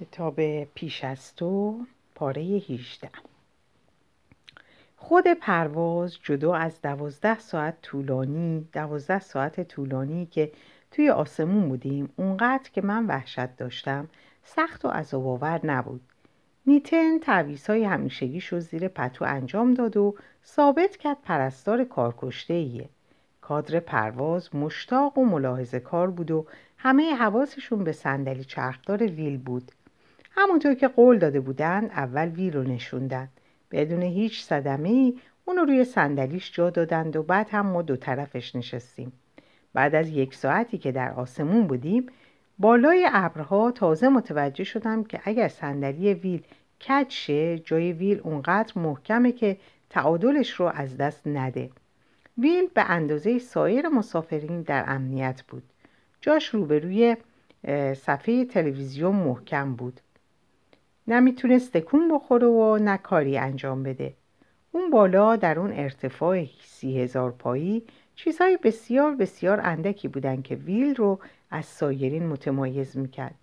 کتاب پیش از تو پاره 18 خود پرواز جدا از دوازده ساعت طولانی دوازده ساعت طولانی که توی آسمون بودیم اونقدر که من وحشت داشتم سخت و عذاب نبود. نیتن تعویس های همیشگیش رو زیر پتو انجام داد و ثابت کرد پرستار کارکشته ایه. کادر پرواز مشتاق و ملاحظه کار بود و همه حواسشون به صندلی چرخدار ویل بود. همونطور که قول داده بودن اول ویل رو نشوندن. بدون هیچ صدمه ای اونو روی صندلیش جا دادند و بعد هم ما دو طرفش نشستیم. بعد از یک ساعتی که در آسمون بودیم بالای ابرها تازه متوجه شدم که اگر صندلی ویل کج شه جای ویل اونقدر محکمه که تعادلش رو از دست نده. ویل به اندازه سایر مسافرین در امنیت بود. جاش روبروی صفحه تلویزیون محکم بود. نمی‌تونست تکون بخوره و نه کاری انجام بده. اون بالا در اون ارتفاع سی هزار پایی چیزهای بسیار بسیار اندکی بودن که ویل رو از سایرین متمایز می‌کرد.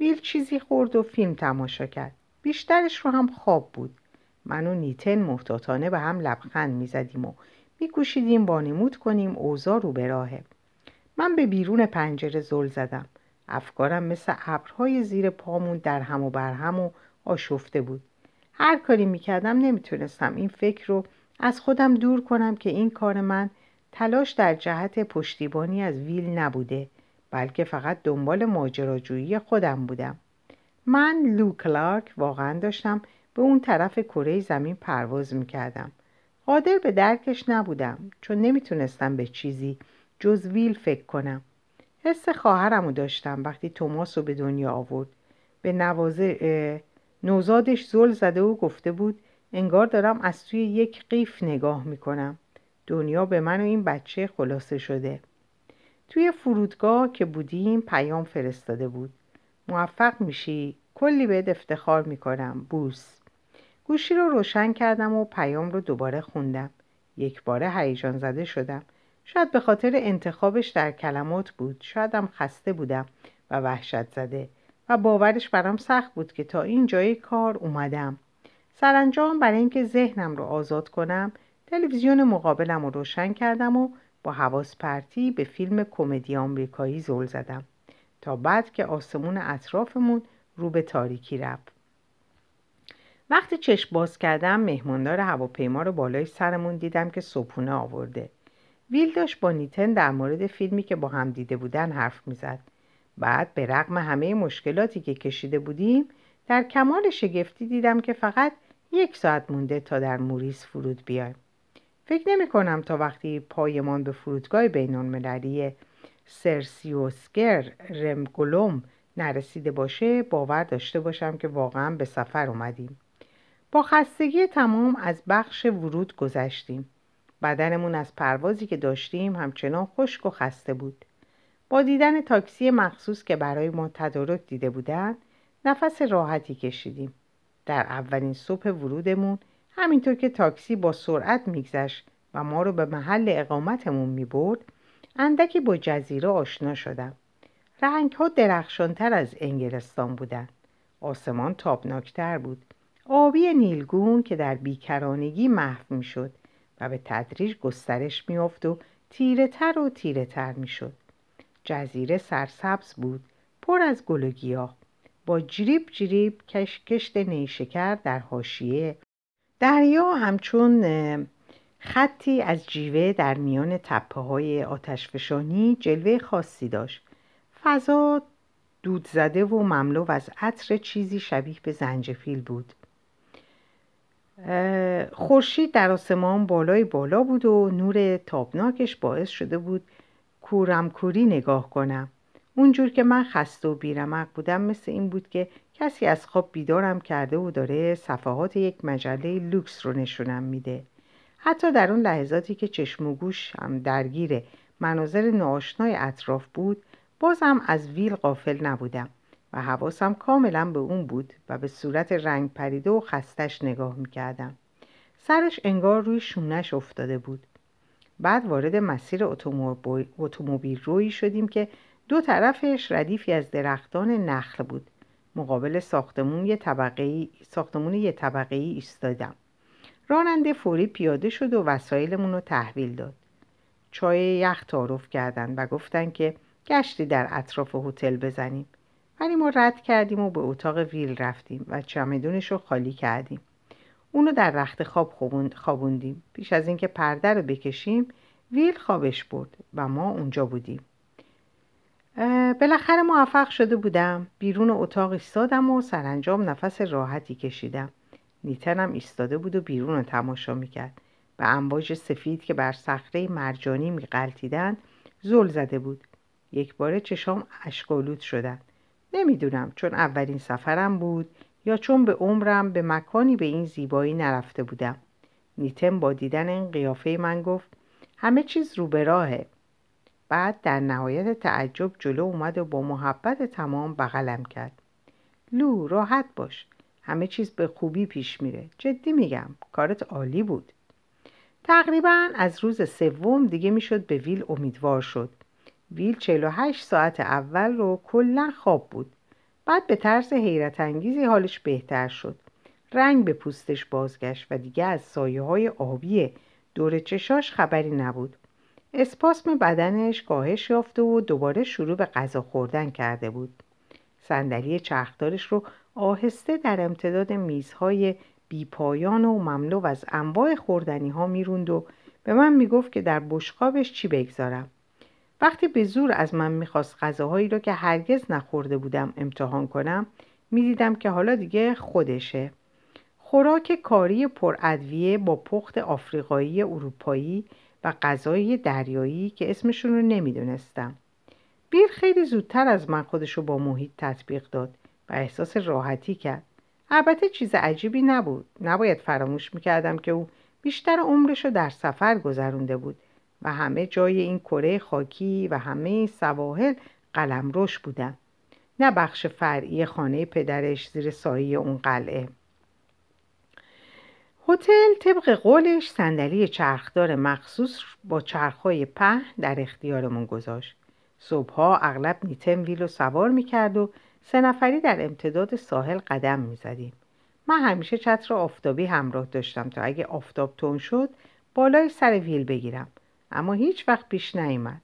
ویل چیزی خورد و فیلم تماشا کرد. بیشترش رو هم خواب بود. من و نیتن محتاطانه به هم لبخند می‌زدیم و میکوشیدیم بانمود کنیم اوضاع رو به راهه. من به بیرون پنجره زل زدم. افکارم مثل ابرهای زیر پامون در هم و بر هم و آشفته بود. هر کاری می‌کردم نمی‌تونستم. این فکر رو از خودم دور کنم که این کار من تلاش در جهت پشتیبانی از ویل نبوده بلکه فقط دنبال ماجراجویی خودم بودم. من لو کلارک واقعا داشتم به اون طرف کره زمین پرواز می‌کردم. قادر به درکش نبودم چون نمی‌تونستم به چیزی جز ویل فکر کنم. حس خواهرم داشتم وقتی توماس رو به دنیا آورد. به نوازه نوزادش زل زده و گفته بود انگار دارم از توی یک قیف نگاه می‌کنم. دنیا به من و این بچه خلاصه شده. توی فرودگاه که بودیم پیام فرستاده بود. موفق میشی؟ کلی بهت افتخار می‌کنم بوس. گوشی رو روشن کردم و پیام رو دوباره خوندم. یک باره هیجان زده شدم. شاید به خاطر انتخابش در کلمات بود. شایدم خسته بودم و وحشت زده. و باورش برام سخت بود که تا این جای کار اومدم. سرانجام برای اینکه ذهنم رو آزاد کنم تلویزیون مقابلم رو روشن کردم و با حواس پرتی به فیلم کمدی آمریکایی زل زدم. تا بعد که آسمون اطرافمون رو به تاریکی رفت. وقتی چشم باز کردم مهماندار هواپیما رو بالای سرمون دیدم که صبحونه آورده. ویل داشت با نیتن در مورد فیلمی که با هم دیده بودن حرف می‌زد. بعد به رغم همه مشکلاتی که کشیده بودیم در کمال شگفتی دیدم که فقط یک ساعت مونده تا در موریس فرود بیایم. فکر نمی کنم تا وقتی پایمان به فرودگاه بینون مللی سرسیوسگر رمگولوم نرسیده باشه باور داشته باشم که واقعا به سفر اومدیم. با خستگی تمام از بخش ورود گذشتیم. بدنمون از پروازی که داشتیم همچنان خشک و خسته بود. با دیدن تاکسی مخصوص که برای ما تدارک دیده بودند نفس راحتی کشیدیم. در اولین صبح ورودمون همینطور که تاکسی با سرعت میگذشت و ما رو به محل اقامتمون می‌برد اندکی با جزیره آشنا شدم. رنگ ها درخشانتر از انگلستان بودند. آسمان تابناکتر بود. آبی نیلگون که در بیکرانگی محو می‌شد و به تدریج گسترش میافت و تیره تر و تیره تر می‌شد. جزیره سرسبز بود پر از گل و گیاه. با جریب جریب کش کشت نیشکر در حاشیه. دریا همچون خطی از جیوه در میان تپه های آتشفشانی جلوه خاصی داشت. فضا دود زده و مملو از عطر چیزی شبیه به زنجفیل بود. خورشید در آسمان بالای بالا بود و نور تابناکش باعث شده بود کورم کوری نگاه کنم. اونجور که من خسته و بیرمق بودم مثل این بود که کسی از خواب بیدارم کرده و داره صفحات یک مجله لوکس رو نشونم میده. حتی در اون لحظاتی که چشم و گوش هم درگیر مناظر ناآشنای اطراف بود بازم از ویل قافل نبودم و حواسم کاملا به اون بود و به صورت رنگ پریده و خستش نگاه می‌کردم. سرش انگار روی شونش افتاده بود. بعد وارد مسیر اتومبیل روی شدیم که دو طرفش ردیفی از درختان نخل بود. مقابل ساختمون یه طبقه ساختمون یه طبقه ای ایستادم. راننده فوری پیاده شد و وسایلمون رو تحویل داد. چای یخ تعارف کردن و گفتن که گشتی در اطراف هتل بزنیم. ولی ما رد کردیم و به اتاق ویل رفتیم و چمدونش رو خالی کردیم. اونو در رخت خواب خوابوندیم. پیش از اینکه پرده رو بکشیم ویل خوابش برد و ما اونجا بودیم. بالاخره موفق شده بودم. بیرون اتاق ایستادم و سرانجام نفس راحتی کشیدم. نیتنم ایستاده بود و بیرون رو تماشا می‌کرد. و امواج سفید که بر صخره مرجانی میقلتیدند زل زده بود. یک باره چشام اشکالود شدن. نمی‌دونم چون اولین سفرم بود. یا چون به عمرم به مکانی به این زیبایی نرفته بودم. نیتم با دیدن این قیافه من گفت همه چیز رو به راهه. بعد در نهایت تعجب جلو اومد و با محبت تمام بغلم کرد. لو راحت باش. همه چیز به خوبی پیش میره. جدی میگم کارت عالی بود. تقریبا از روز سوم دیگه می‌شد به ویل امیدوار شد. ویل 48 ساعت اول رو کلا خواب بود. بعد به طرز حیرت انگیزی حالش بهتر شد. رنگ به پوستش بازگشت و دیگه از سایه های آبی دور چشاش خبری نبود. اسپاسم بدنش کاهش یافته و دوباره شروع به غذا خوردن کرده بود. صندلی چرخدارش رو آهسته در امتداد میزهای بیپایان و مملو از انواع خوردنی ها می‌روند و به من می‌گفت که در بشقابش چی بگذارم. وقتی به زور از من می‌خواست غذاهایی را که هرگز نخورده بودم امتحان کنم می‌دیدم که حالا دیگه خودشه. خوراک کاری پرادویه با پخت آفریقایی اروپایی و غذای دریایی که اسمشون رو نمی‌دونستم. بیل خیلی زودتر از من خودش رو با محیط تطبیق داد و احساس راحتی کرد. البته چیز عجیبی نبود. نباید فراموش می‌کردم که او بیشتر عمرش رو در سفر گذرونده بود. و همه جای این کره خاکی و همه سواحل قلمروش بودن. نه بخش فرعی خانه پدرش زیر سایه اون قلعه. هتل طبق قولش صندلی چرخدار مخصوص با چرخهای په در اختیارمون گذاشت. صبحها اغلب نیتم ویلو سوار می‌کرد و سه نفری در امتداد ساحل قدم می‌زدیم. من همیشه چتر آفتابی همراه داشتم تا اگه آفتاب تون شد بالای سر ویل بگیرم. اما هیچ وقت پیش نیامد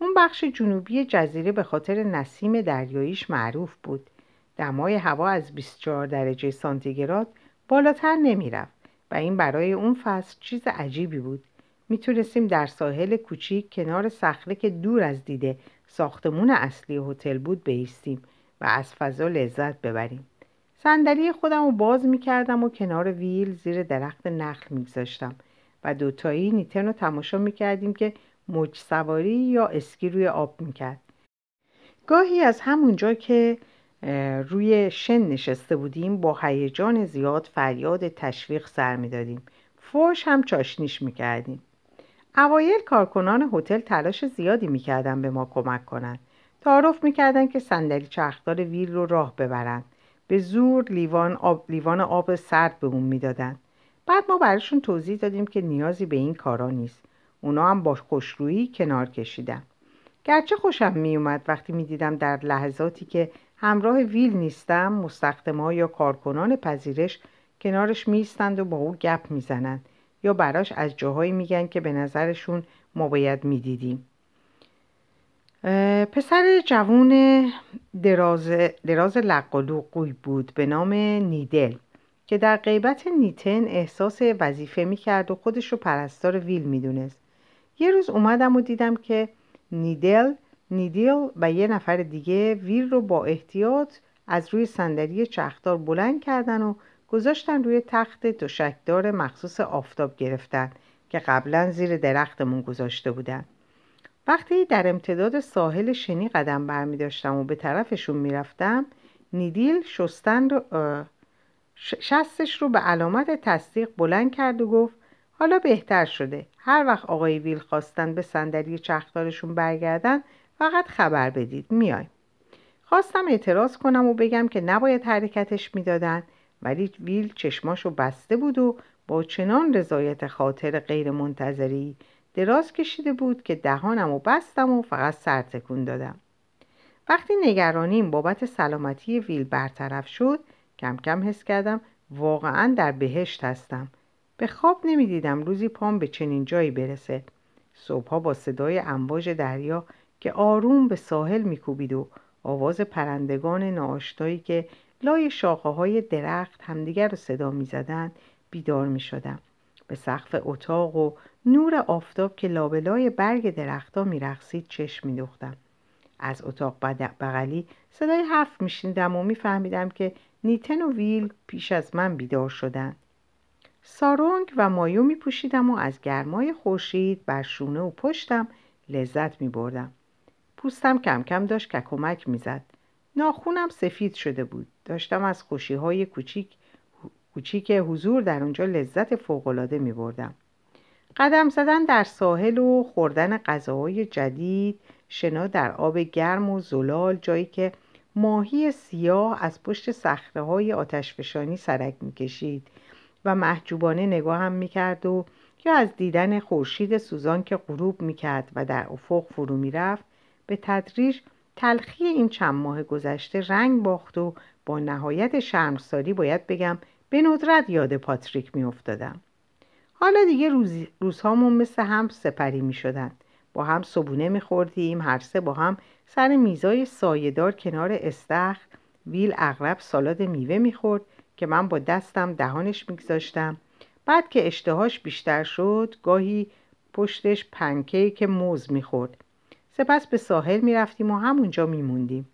اون بخش جنوبی جزیره به خاطر نسیم دریاییش معروف بود. دمای هوا از 24 درجه سانتیگراد بالاتر نمی‌رفت و این برای اون فصل چیز عجیبی بود. می‌تونستیم در ساحل کوچیک کنار صخره که دور از دیده ساختمون اصلی هتل بود بیستیم و از فضا لذت ببریم. صندلی خودم رو باز می‌کردم و کنار ویل زیر درخت نخل میگذاشتم. و دوتایی نیتن رو تماشا می‌کردیم که موج سواری یا اسکی روی آب می‌کرد. گاهی از همونجا که روی شن نشسته بودیم با هیجان زیاد فریاد تشویق سر می‌دادیم. فوش هم چاشنیش می‌کردیم. اوایل کارکنان هتل تلاش زیادی می‌کردن به ما کمک کنند تعارف می‌کردن که صندلی چرخدار ویل رو راه ببرند به زور لیوان آب, لیوان آب سرد به اون می‌دادن. بعد ما براشون توضیح دادیم که نیازی به این کارا نیست. اونا هم با خوشرویی کنار کشیدن. گرچه خوشم میومد وقتی می‌دیدم در لحظاتی که همراه ویل نیستم مستخدما یا کارکنان پذیرش کنارش میستند و با او گپ می‌زنند یا براش از جاهایی میگن که به نظرشون ما باید می‌دیدیم. پسر جوون دراز, دراز لقالوقوی بود به نام نیدل. که در غیبت نیتن احساس وظیفه می‌کرد و خودش رو پرستار ویل می‌دونست. یه روز اومدم و دیدم که نیدل نیدل و یه نفر دیگه ویل رو با احتیاط از روی صندلی چختار بلند کردن و گذاشتن روی تخت دوشکدار مخصوص آفتاب گرفتن که قبلا زیر درختمون گذاشته بودن. وقتی در امتداد ساحل شنی قدم برمی داشتم و به طرفشون می‌رفتم نیدیل شستن رو شستش رو به علامت تصدیق بلند کرد و گفت حالا بهتر شده. هر وقت آقای ویل خواستن به صندلی چختارشون برگردن فقط خبر بدید. میایم. خواستم اعتراض کنم و بگم که نباید حرکتش می‌دادن ولی ویل چشماشو بسته بود و با چنان رضایت خاطر غیر منتظری دراز کشیده بود که دهانم و بستم و فقط سر تکون دادم. وقتی نگرانیم بابت سلامتی ویل برطرف شد کم کم حس کردم واقعا در بهشت هستم. به خواب نمی‌دیدم روزی پام به چنین جایی برسه. صبحها با صدای امواج دریا که آروم به ساحل میکوبید و آواز پرندگان ناآشنایی که لای شاخه های درخت همدیگر رو صدا می‌زدند بیدار می شدم. به سقف اتاق و نور آفتاب که لابلای برگ درختها میرقصید چشم میدوختم. از اتاق بغلی صدای حرف میشنیدم و میفهمیدم که نیتن و ویل پیش از من بیدار شدند سارونگ و مایو می پوشیدم و از گرمای خورشید بر شونه و پشتم لذت می بردم. پوستم کم کم داشت کمک می‌زد. ناخونم سفید شده بود. داشتم از خوشی های کوچیک کوچیک حضور در اونجا لذت فوقالعاده می بردم. قدم زدن در ساحل و خوردن غذاهای جدید شنا در آب گرم و زلال جایی که ماهی سیاه از پشت صخره های آتشفشانی سرک می‌کشید و محجوبانه نگاهم می‌کرد و یا از دیدن خورشید سوزان که غروب می‌کرد و در افق فرو می‌رفت به تدریج تلخی این چند ماه گذشته رنگ باخت و با نهایت شرمساری باید بگم به ندرت یاد پاتریک میافتادم حالا دیگه روز... روزهامون مثل هم سپری می شدن. هم صبونه می خوردیم هر سه با هم سر میزای سایهدار کنار استخر ویل اغرب سالاد میوه می‌خورد که من با دستم دهانش میگذاشتم. بعد که اشتهاش بیشتر شد گاهی پشتش پنکیک موز می‌خورد. سپس به ساحل می‌رفتیم و همونجا میموندیم.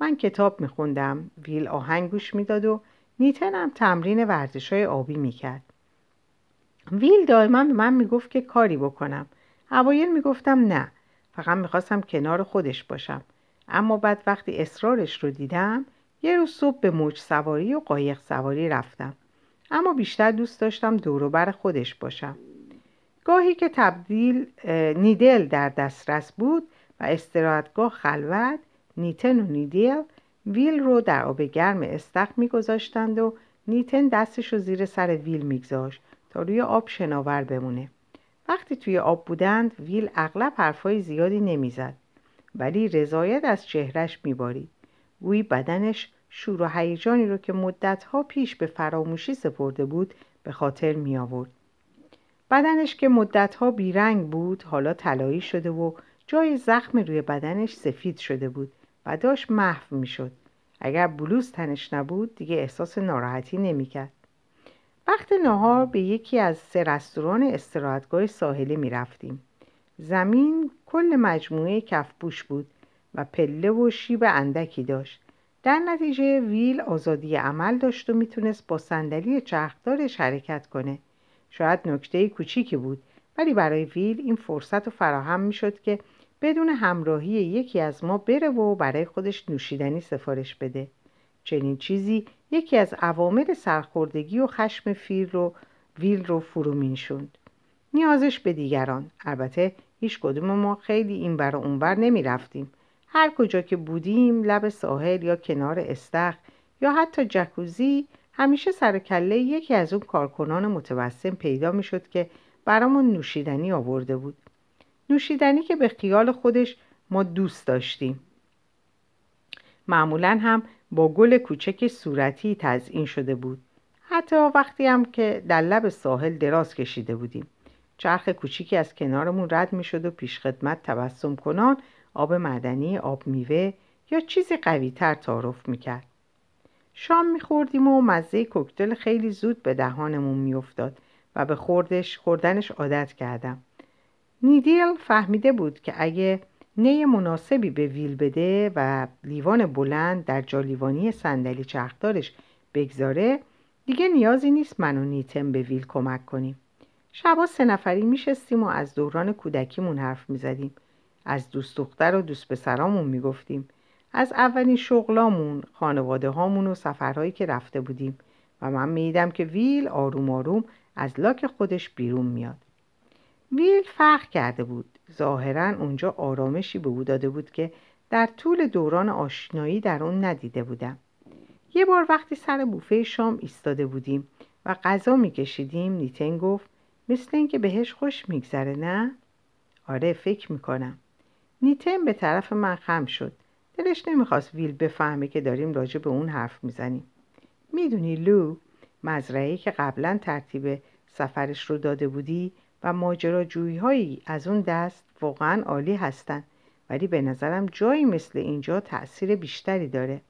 من کتاب میخوندم ویل آهنگ گوش می‌داد و نیتنم تمرین ورزش های آبی می‌کرد. ویل دائما به من می‌گفت که کاری بکنم. اوایل می‌گفتم نه فقط می‌خواستم کنار خودش باشم. اما بعد وقتی اصرارش رو دیدم یه روز صبح به موج سواری و قایق سواری رفتم. اما بیشتر دوست داشتم دوروبر خودش باشم. گاهی که تبدیل نیدل در دسترس بود و استراحتگاه خلوت نیتن و نیدل ویل رو در آب گرم استخ میگذاشتند و نیتن دستش رو زیر سر ویل میگذاشت تا روی آب شناور بمونه. وقتی توی آب بودند ویل اغلب حرفای زیادی نمی‌زد ولی رضایت از چهرش میبارید گویی بدنش شور و هیجانی رو که مدتها پیش به فراموشی سپرده بود به خاطر می آورد. بدنش که مدتها بیرنگ بود حالا طلایی شده و جای زخم روی بدنش سفید شده بود و داشت محو می شد. اگر بلوز تنش نبود دیگه احساس ناراحتی نمی کرد. وقت نهار به یکی از سه رستوران استراحتگاه ساحلی می رفتیم. زمین کل مجموعه کفبوش بود و پله و شیب اندکی داشت. در نتیجه ویل آزادی عمل داشت و می‌تونست با صندلی چرخدارش حرکت کنه. شاید نکته کوچیکی بود ولی برای ویل این فرصت رو فراهم می‌شد که بدون همراهی یکی از ما بره و برای خودش نوشیدنی سفارش بده. چنین چیزی یکی از عوامل سرخوردگی و خشم فیل رو ویل رو فرو مینشوند. نیازش به دیگران. البته هیچ کدوم ما خیلی این بر اونور نمی رفتیم هر کجا که بودیم لب ساحل یا کنار استخ یا حتی جکوزی همیشه سر کله یکی از اون کارکنان متوسم پیدا می شد که برامون نوشیدنی آورده بود. نوشیدنی که به خیال خودش ما دوست داشتیم. معمولا هم با گل کوچک صورتی تزئین شده بود حتی وقتی هم که در لب ساحل دراز کشیده بودیم چرخ کوچیکی از کنارمون رد می شد و پیشخدمت تبسم کنان آب معدنی، آب میوه یا چیزی قوی تر تعارف می کرد. شام می خوردیم و مزه کوکتل خیلی زود به دهانمون می افتاد و به خوردش خوردنش عادت کردم. نیدیل فهمیده بود که اگه نی مناسبی به ویل بده و لیوان بلند در جالیوانی صندلی چرخدارش بگذاره. دیگه نیازی نیست من و نیتم به ویل کمک کنیم. شبا سه نفری میشستیم و از دوران کودکیمون حرف می‌زدیم. از دوست دختر و دوست پسرامون می‌گفتیم. از اولین شغلامون خانواده هامون و سفرهایی که رفته بودیم. و من میدم که ویل آروم آروم از لاک خودش بیرون میاد. ویل فرق کرده بود. ظاهرا اونجا آرامشی به او داده بود که در طول دوران آشنایی در اون ندیده بودم. یه بار وقتی سر بوفه شام ایستاده بودیم و غذا میکشیدیم نیتن گفت مثل اینکه بهش خوش میگذره نه؟ آره فکر می‌کنم. نیتن به طرف من خم شد. دلش نمی‌خواست ویل بفهمه که داریم راجع به اون حرف می‌زنیم. می‌دونی لو مزرعه که قبلا ترتیب سفرش رو داده بودی و ماجراجویی از اون دست واقعا عالی هستن. ولی به نظرم جایی مثل اینجا تأثیر بیشتری داره.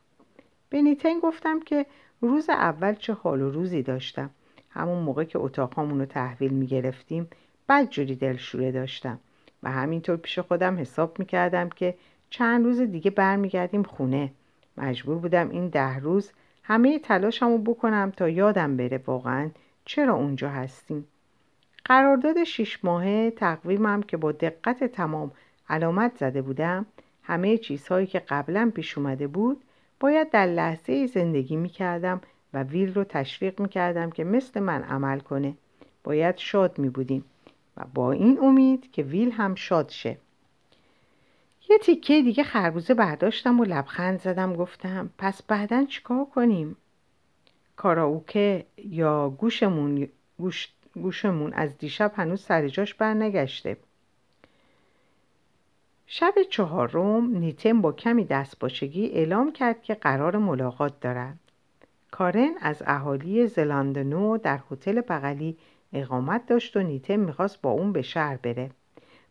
به نیتن گفتم که روز اول چه حال و روزی داشتم. همون موقع که اتاقامون رو تحویل می گرفتیم بدجوری دلشوره داشتم. و همینطور پیش خودم حساب می کردم که چند روز دیگه برمیگردیم خونه. مجبور بودم این ده روز همه تلاشمو بکنم تا یادم بره واقعا چرا اونجا هستیم. قرارداد شیش ماهه تقویمم که با دقت تمام علامت زده بودم همه چیزهایی که قبلا پیش اومده بود باید در لحظه زندگی می کردم و ویل رو تشویق می کردم که مثل من عمل کنه. باید شاد می بودیم و با این امید که ویل هم شاد شه. یه تیکه دیگه خربوزه برداشتم و لبخند زدم گفتم پس بعدا چیکار کنیم؟ کاراوکه یا گوشمون گوش گوشمون از دیشب هنوز سر جاش بر نگشته شب چهارم نیتن با کمی دستپاچگی اعلام کرد که قرار ملاقات دارد. کارن از اهالی زلاندنو در هتل بغلی اقامت داشت و نیتن می‌خواست با اون به شهر بره.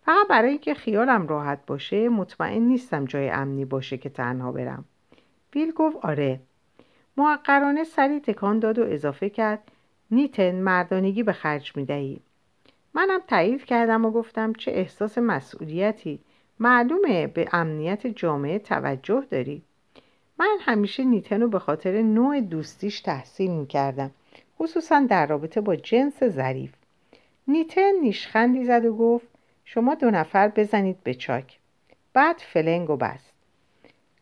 فقط برای اینکه خیالم راحت باشه مطمئن نیستم جای امنی باشه که تنها برم. ویل گفت آره. محقرانه سری تکان داد و اضافه کرد نیتن مردانگی به خرج می‌دهی. منم تایید کردم و گفتم چه احساس مسئولیتی. معلومه به امنیت جامعه توجه داری. من همیشه نیتن رو به خاطر نوع دوستیش تحسین می‌کردم خصوصا در رابطه با جنس ظریف. نیتن نیشخندی زد و گفت شما دو نفر بزنید به چاک. بعد فلنگ و بست.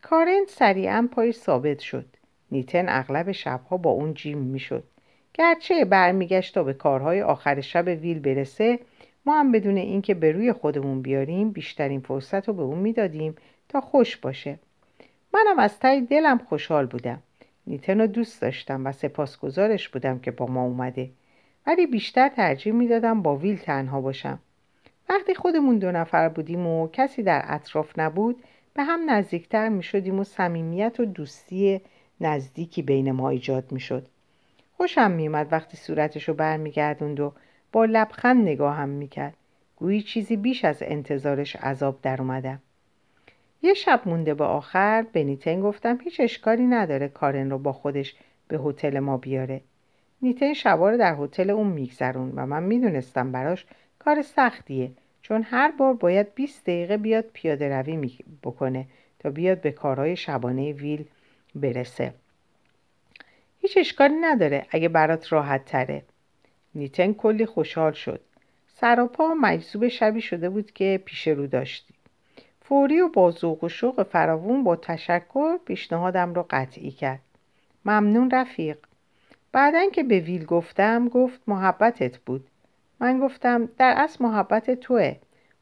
کارن سریعا پای ثابت شد. نیتن اغلب شبها با اون جیم می‌شد. گرچه برمیگشت تا به کارهای آخر شب ویل برسه ما هم بدون اینکه به روی خودمون بیاریم بیشترین فرصت رو به اون می‌دادیم تا خوش باشه. منم از تای دلم خوشحال بودم. نیتن رو دوست داشتم و سپاسگزارش بودم که با ما اومده. ولی بیشتر ترجیح می‌دادم با ویل تنها باشم. وقتی خودمون دو نفر بودیم و کسی در اطراف نبود به هم نزدیکتر می شدیم و صمیمیت و دوستی نزدیکی بین ما ایجاد می شد. خوشم می اومد وقتی صورتشو برمیگردوند و با لبخند نگاهم می‌کرد. گویی چیزی بیش از انتظارش عذاب در اومدم. یه شب مونده به آخر به نیتن گفتم هیچ اشکالی نداره کارن رو با خودش به هتل ما بیاره. نیتن شبا رو در هتل اون میگذرون و من می‌دونستم براش کار سختیه چون هر بار باید 20 دقیقه بیاد پیاده روی بکنه تا بیاد به کارهای شبانه ویل برسه. هیچ اشکالی نداره. اگه برات راحت تره. نیتن کلی خوشحال شد. سراپا مجذوب شبی شده بود که پیش رو داشتی. فوری و با ذوق و شوق فراوون با تشکر پیشنهادم رو قطعی کرد. ممنون رفیق. بعدا که به ویل گفتم گفت محبتت بود. من گفتم در اصل محبت توه.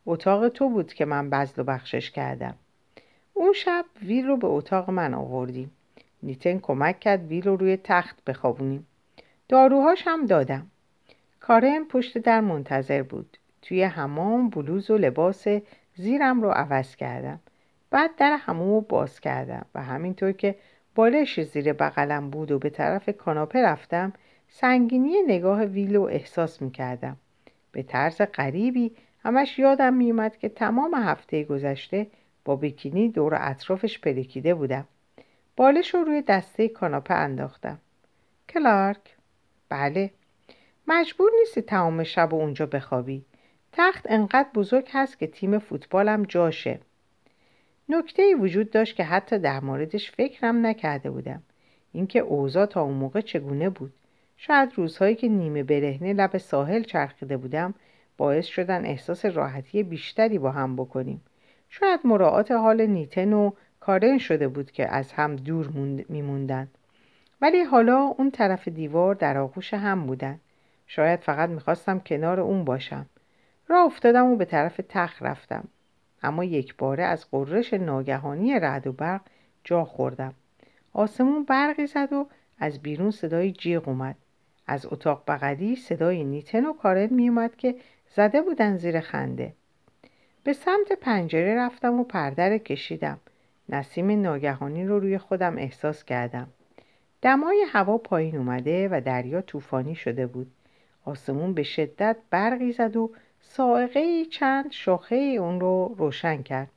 اتاق تو بود که من بزل و بخشش کردم. اون شب ویل رو به اتاق من آوردیم. نیتن کمک کرد ویل رو روی تخت بخوابونیم داروهاش هم دادم کارم پشت در منتظر بود توی حمام بلوز و لباس زیرم رو عوض کردم بعد در حمام رو باز کردم و همینطور که بالش زیر بغلم بود و به طرف کاناپه رفتم سنگینی نگاه ویلو احساس می کردم. به طرز غریبی همش یادم میومد که تمام هفته گذشته با بکینی دور اطرافش پلکیده بودم. بالش رو روی دسته کاناپه انداختم. کلارک؟ بله. مجبور نیستی تمام شب و اونجا بخوابی. تخت انقدر بزرگ هست که تیم فوتبالم جاشه. نکته ای وجود داشت که حتی در موردش فکرم نکرده بودم. اینکه اوضاع تا اون موقع چگونه بود. شاید روزهایی که نیمه برهنه لب ساحل چرخیده بودم باعث شدن احساس راحتی بیشتری با هم بکنیم. شاید مراعات حال نیتن و کارن شده بود که از هم دور میموندن. ولی حالا اون طرف دیوار در آغوش هم بودن. شاید فقط می‌خواستم کنار اون باشم. راه افتادم و به طرف تخت رفتم. اما یک باره از قررش ناگهانی رعد و برق جا خوردم. آسمون برقی زد و از بیرون صدای جیغ اومد. از اتاق بغلی صدای نیتن و کارن میومد که زده بودن زیر خنده. به سمت پنجره رفتم و پردر کشیدم. نسیم ناگهانی رو روی خودم احساس کردم. دمای هوا پایین اومده و دریا طوفانی شده بود. آسمون به شدت برقی زد و سائقه چند شاخه اون رو روشن کرد.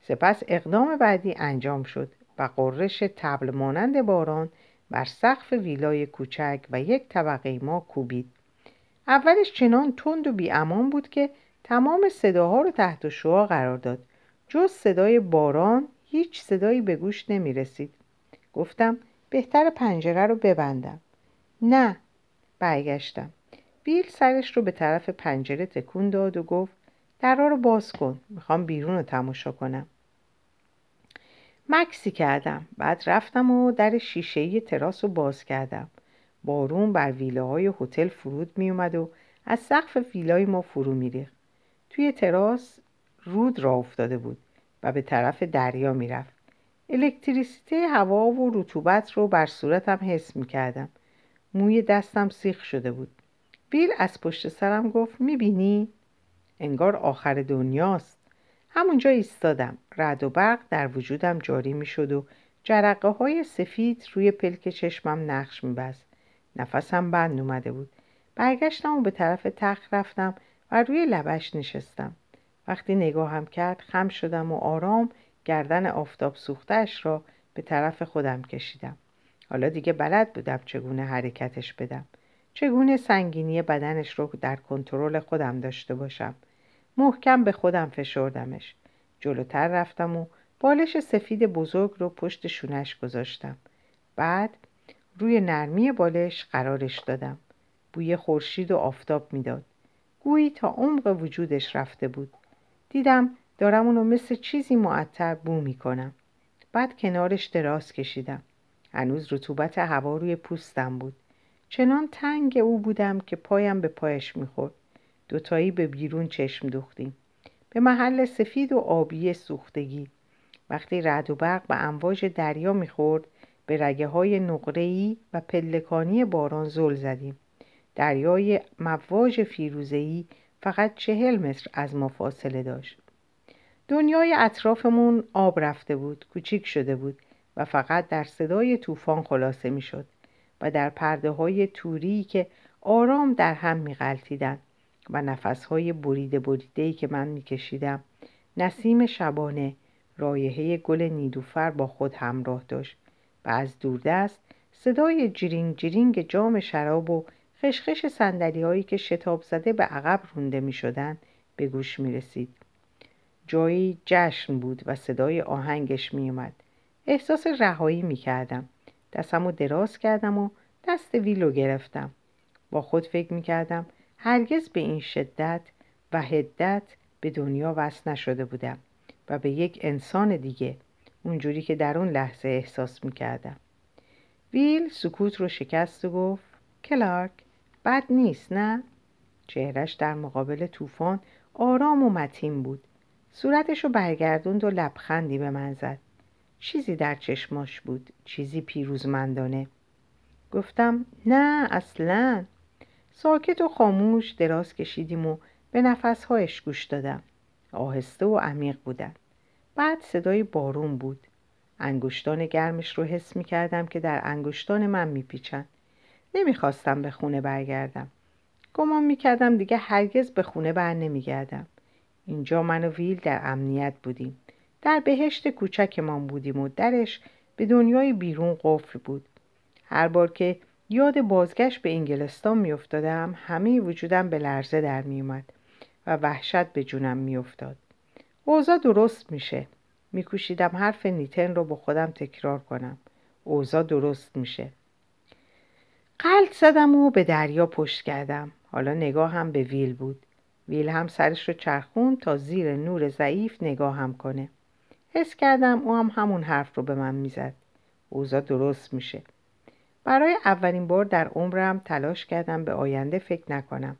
سپس اقدام بعدی انجام شد و قررش تبل مانند باران بر سقف ویلای کوچک و یک طبقه ما کوبید. اولش چنان تند و بیامان بود که تمام صداها رو تحت شعا قرار داد. جز صدای باران هیچ صدایی به گوش نمی رسید گفتم بهتر پنجره رو ببندم. نه برگشتم. بیل سرش رو به طرف پنجره تکون داد و گفت درها رو باز کن می‌خوام بیرون رو تماشا کنم. مکسی کردم. بعد رفتم و در شیشهای تراس رو باز کردم. بارون بر ویلاهای هتل فرود میومد و از سقف ویلای ما فرو میریخت. توی تراس رود را افتاده بود. و به طرف دریا می‌رفت. الکتریسیته هوا و رطوبت رو بر صورتم حس می‌کردم. موی دستم سیخ شده بود. بیل از پشت سرم گفت می‌بینی؟ انگار آخر دنیاست. همونجا ایستادم. رد و برق در وجودم جاری می‌شد و جرقه های سفید روی پلک چشمم نقش میبست. نفسم بند اومده بود. برگشتم و به طرف تخت رفتم و روی لبش نشستم. وقتی نگاهم کرد خم شدم و آرام گردن آفتاب سوختش را به طرف خودم کشیدم. حالا دیگه بلد بودم چگونه حرکتش بدم. چگونه سنگینی بدنش رو در کنترل خودم داشته باشم. محکم به خودم فشردمش. جلوتر رفتم و بالش سفید بزرگ رو پشت شونش گذاشتم. بعد روی نرمی بالش قرارش دادم. بوی خورشید و آفتاب می‌داد. گویی تا عمق وجودش رفته بود. دیدم دارم اونو مثل چیزی معطر بو می‌کنم. بعد کنارش دراز کشیدم. هنوز رطوبت هوا روی پوستم بود. چنان تنگ او بودم که پایم به پایش می‌خورد. دوتایی به بیرون چشم دوختیم. به محل سفید و آبی سوختگی. وقتی رد و برق به امواج دریا می‌خورد به رگه های نقره‌ای و پلکانی باران زل زدیم. دریای مواج فیروزه‌ای فقط چهل متر از ما فاصله داشت. دنیای اطرافمون آب رفته بود کوچیک شده بود و فقط در صدای طوفان خلاصه می‌شد و در پرده های توری که آرام در هم می و نفس های بریده بریده که من می کشیدم نسیم شبانه رایحه گل نیدوفر با خود همراه داشت و از دوردست صدای جرینگ جرینگ جام شراب و خشخش سندلی هایی که شتاب زده به عقب رونده می شدن به گوش می رسید. جایی جشن بود و صدای آهنگش می اومد. احساس رهایی می کردم. دستم دراز کردم و دست ویلو گرفتم. با خود فکر می کردم هرگز به این شدت و هدت به دنیا وصل نشده بودم و به یک انسان دیگه اونجوری که در اون لحظه احساس می کردم. ویل سکوت رو شکست و گفت کلارک بد نیست نه؟ چهرش در مقابل طوفان آرام و متین بود. صورتش رو برگردوند و لبخندی به من زد. چیزی در چشماش بود چیزی پیروزمندانه. گفتم نه اصلا. ساکت و خاموش دراز کشیدیم و به نفسهایش گوش دادم. آهسته و عمیق بودن بعد صدای بارون بود. انگشتان گرمش رو حس می کردم که در انگشتان من می پیچن. نمی‌خواستم به خونه برگردم. گمان می‌کردم دیگه هرگز به خونه بر نمیگردم. اینجا من و ویل در امنیت بودیم. در بهشت کوچکمان بودیم و درش به دنیای بیرون قفل بود. هر بار که یاد بازگشت به انگلستان میافتادم همه وجودم به لرزه در میومد و وحشت به جونم میافتاد. اوضاع درست میشه. میکوشیدم حرف نیتن رو با خودم تکرار کنم. اوضاع درست میشه. قلط زدم و به دریا پشت کردم. حالا نگاه هم به ویل بود. ویل هم سرش رو چرخون تا زیر نور ضعیف نگاه هم کنه. حس کردم او هم همون حرف رو به من می‌زد. اوضاع درست میشه. برای اولین بار در عمرم تلاش کردم به آینده فکر نکنم.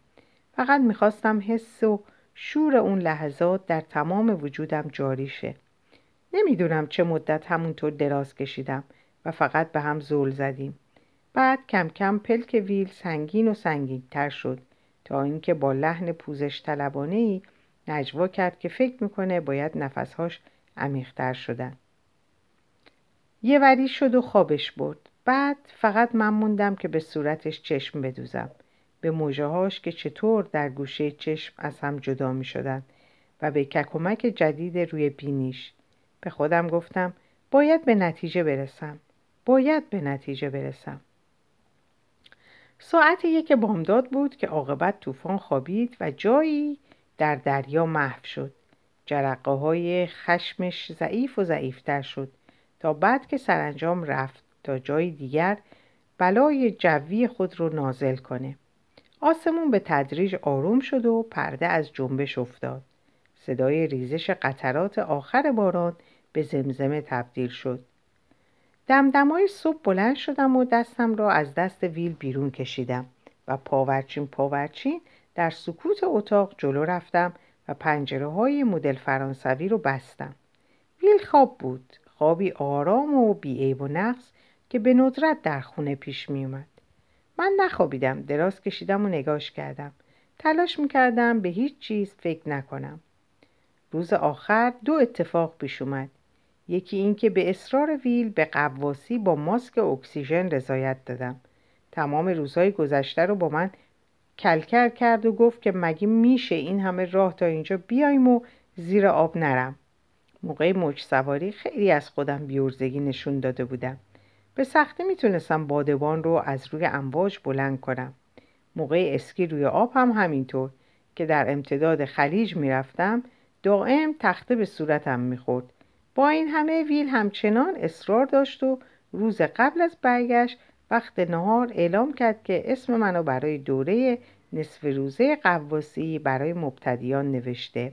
فقط می‌خواستم حس و شور اون لحظات در تمام وجودم جاری شه. نمی‌دونم چه مدت همونطور دراز کشیدم و فقط به هم زول زدیم. بعد کم کم پلک ویل سنگین و سنگین تر شد تا اینکه با لحن پوزش طلبانه ای نجوا کرد که فکر می‌کنه باید نفسهاش عمیقتر شدن. یه وری شد و خوابش برد. بعد فقط من موندم که به صورتش چشم بدوزم. به موجه که چطور در گوشه چشم از هم جدا می شدن و به ککمک جدید روی بینیش. به خودم گفتم باید به نتیجه برسم. باید به نتیجه برسم. ساعت یک بامداد بود که عاقبت طوفان خوابید و جایی در دریا محو شد. جرقه های خشمش ضعیف و ضعیفتر شد تا بعد که سرانجام رفت تا جای دیگر بلای جوی خود رو نازل کنه. آسمون به تدریج آروم شد و پرده از جنبش افتاد. صدای ریزش قطرات آخر باران به زمزمه تبدیل شد. دمدمای صبح بلند شدم و دستم را از دست ویل بیرون کشیدم و پاورچین پاورچین در سکوت اتاق جلو رفتم و پنجره های مدل فرانسوی رو بستم. ویل خواب بود خوابی آرام و بیعیب و نقص که به ندرت در خونه پیش می اومد. من نخوابیدم دراز کشیدم و نگاش کردم. تلاش می‌کردم به هیچ چیز فکر نکنم. روز آخر دو اتفاق پیش اومد. یکی اینکه به اصرار ویل به غواصی با ماسک اکسیژن رضایت دادم. تمام روزهای گذشته رو با من کلکر کرد و گفت که مگه میشه این همه راه تا اینجا بیایم و زیر آب نرم. موقع موج سواری خیلی از خودم بیورزگی نشون داده بودم. به سختی می‌تونستم بادبان رو از روی امواج بلند کنم. موقع اسکی روی آب هم همینطور که در امتداد خلیج می‌رفتم دائم تخته به صورتم می‌خورد. با این همه ویل همچنان اصرار داشت و روز قبل از برگشت وقت نهار اعلام کرد که اسم منو برای دوره نصف روزه قواسی برای مبتدیان نوشته.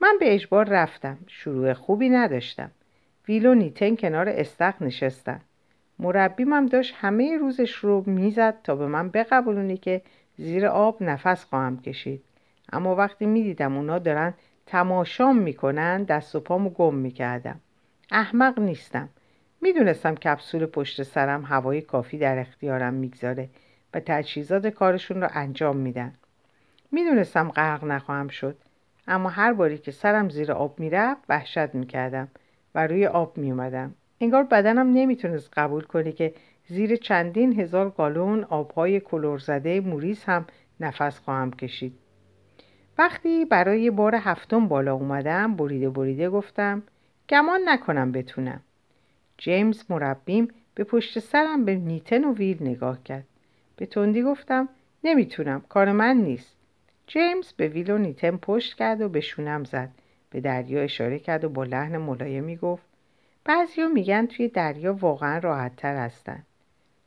من به اجبار رفتم شروع خوبی نداشتم. ویل و نیتن کنار استخ نشستن. مربیم هم داشت همه روزش رو می‌زد تا به من بقبولونی که زیر آب نفس خواهم کشید. اما وقتی می‌دیدم اونا دارن تماشام می‌کنن دست و پامو گم می‌کردم. احمق نیستم. می‌دونستم کپسول پشت سرم هوای کافی در اختیارم می‌گذاره و تجهیزات کارشون رو انجام میدن. می‌دونستم غرق نخواهم شد. اما هر باری که سرم زیر آب می‌رفت وحشت می‌کردم و روی آب میومدم انگار بدنم نمی‌تونست قبول کنه که زیر چندین هزار گالون آبهای کلور زده موریس هم نفس خواهم کشید. وقتی برای بار هفتم بالا اومدم بریده بریده گفتم گمان نکنم بتونم. جیمز مربیم به پشت سرم به نیتن و ویل نگاه کرد. به تندی گفتم نمی‌تونم کار من نیست. جیمز به ویل و نیتن پشت کرد و به شونم زد. به دریا اشاره کرد و با لحن ملایمی گفت بعضیا میگن توی دریا واقعا راحت تر هستن.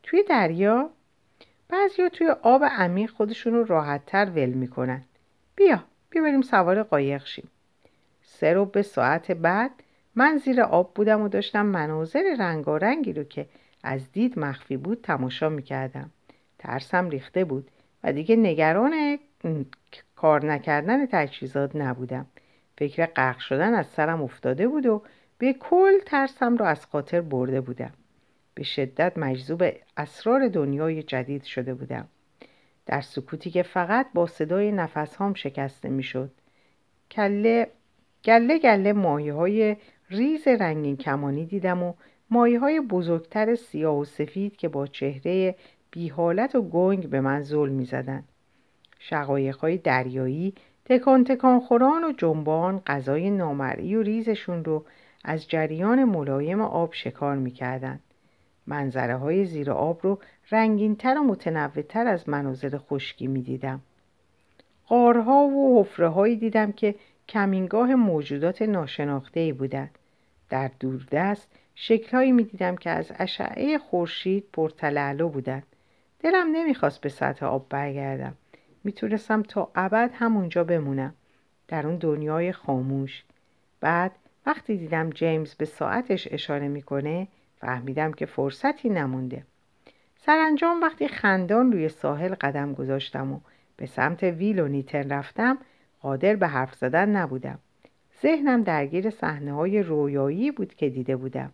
توی دریا؟ بعضیا توی آب عمیق خودشون رو راحت تر ول می‌کنن. بیا بیا بریم سوار قایق شیم. سه رو به ساعت بعد من زیر آب بودم و داشتم مناظر رنگارنگی رو که از دید مخفی بود تماشا می‌کردم. ترسم ریخته بود و دیگه نگران کار نکردن تجهیزات نبودم. فکر غرق شدن از سرم افتاده بود و به کل ترسم را از خاطر برده بودم. به شدت مجذوب اسرار دنیای جدید شده بودم. در سکوتی که فقط با صدای نفس هام شکسته می‌شد کله گله گله ماهی های ریز رنگین کمانی دیدم و ماهی های بزرگتر سیاه و سفید که با چهره بیحالت و گنگ به من ظلم می زدن. شقایق های دریایی تکان تکان خوران و جنبان غذای نامرئی و ریزشون رو از جریان ملایم آب شکار می‌کردند. منظره های زیر آب رو رنگینتر و متنوعتر از مناظر خشکی می‌دیدم. قارها و حفره هایی دیدم که کمینگاه موجودات ناشناخته ای بودند. در دوردست شکلهایی می دیدم که از اشعه خورشید پرتلعلو بودند. دلم نمی‌خواست به سطح آب برگردم. می‌تونستم تا ابد همونجا بمونم. در اون دنیای خاموش. بعد وقتی دیدم جیمز به ساعتش اشاره می‌کنه فهمیدم که فرصتی نمونده. سرانجام وقتی خندان روی ساحل قدم گذاشتم و به سمت ویل و نیتن رفتم قادر به حرف زدن نبودم. ذهنم درگیر صحنه های رویایی بود که دیده بودم.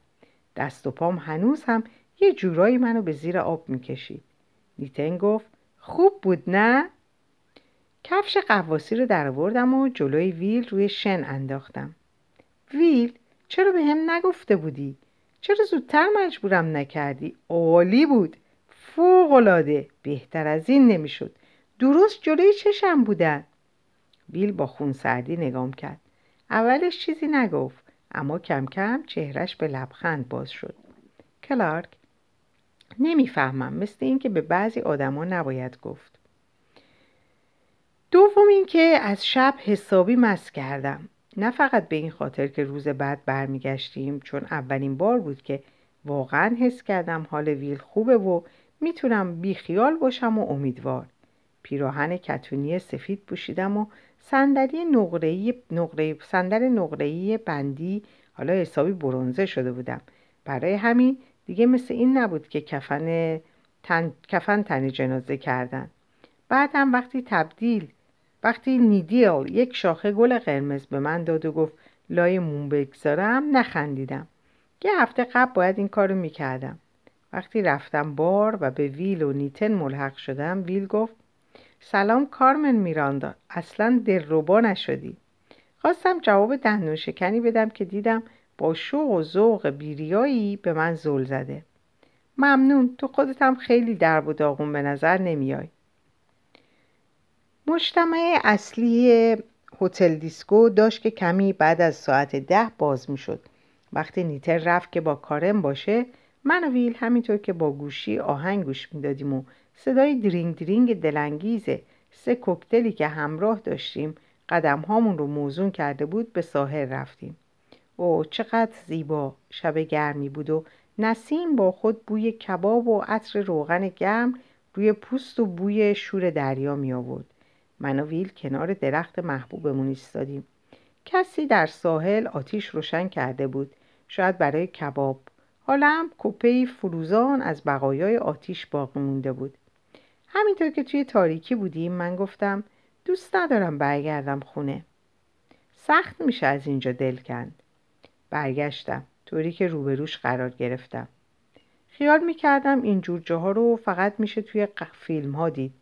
دست و پام هنوز هم یه جورایی منو به زیر آب می‌کشید. نیتن گفت خوب بود نه؟ کفش قواسی رو درآوردم و جلوی ویل روی شن انداختم. ویل چرا به هم نگفته بودی؟ چرا زودتر مجبورم نکردی؟ عالی بود. فوقالعاده. بهتر از این نمی‌شد. درست جلوی چشم بودن. ویل با خونسردی نگام کرد. اولش چیزی نگفت اما کم کم چهرش به لبخند باز شد. کلارک نمی‌فهمم. مثل اینکه به بعضی آدما نباید گفت. دوم اینکه از شب حسابی مس کردم. نه فقط به این خاطر که روز بعد برمیگشتیم چون اولین بار بود که واقعا حس کردم حال ویل خوبه و می‌تونم بیخیال باشم و امیدوار. پیراهن کتونی سفید پوشیدم و صندلی نقره‌ای نقره صندل نقره‌ای بندی حالا حسابی برونزه شده بودم. برای همین دیگه مثل این نبود که کفن تن, کفن تن جنازه کردن. بعدم وقتی تبدیل وقتی نیدیل یک شاخه گل قرمز به من داد و گفت لای مون بگذارم نخندیدم. یه هفته قبل باید این کارو می‌کردم. وقتی رفتم بار و به ویل و نیتن ملحق شدم ویل گفت سلام کارمن میراندا اصلا دلربا نشدی. خواستم جواب دندون شکنی بدم که دیدم با شوق و ذوق بیریایی به من زل زده. ممنون تو خودتم خیلی درب و داغون به نظر نمیای. مجتمع اصلی هتل دیسکو داشت که کمی بعد از ساعت ده باز می‌شد. وقتی نیتر رفت که با کارم باشه من و ویل همینطور که با گوشی آهنگ گوش می‌دادیم و صدای درینگ درینگ دلانگیز سه کوکتلی که همراه داشتیم قدم هامون رو موزون کرده بود به ساحل رفتیم. او چقدر زیبا شب گرمی بود و نسیم با خود بوی کباب و عطر روغن گرم روی پوست و بوی شور دریا می آورد من و ویل کنار درخت محبوبمون ایستادیم. کسی در ساحل آتیش روشن کرده بود. شاید برای کباب. حالا هم کپی فروزان از بقایای آتیش باقی مونده بود. همینطور که توی تاریکی بودیم من گفتم دوست ندارم برگردم خونه. سخت میشه از اینجا دل کند. برگشتم. طوری که روبروش قرار گرفتم. خیال می‌کردم این جور جاها رو فقط میشه توی فیلم ها دید.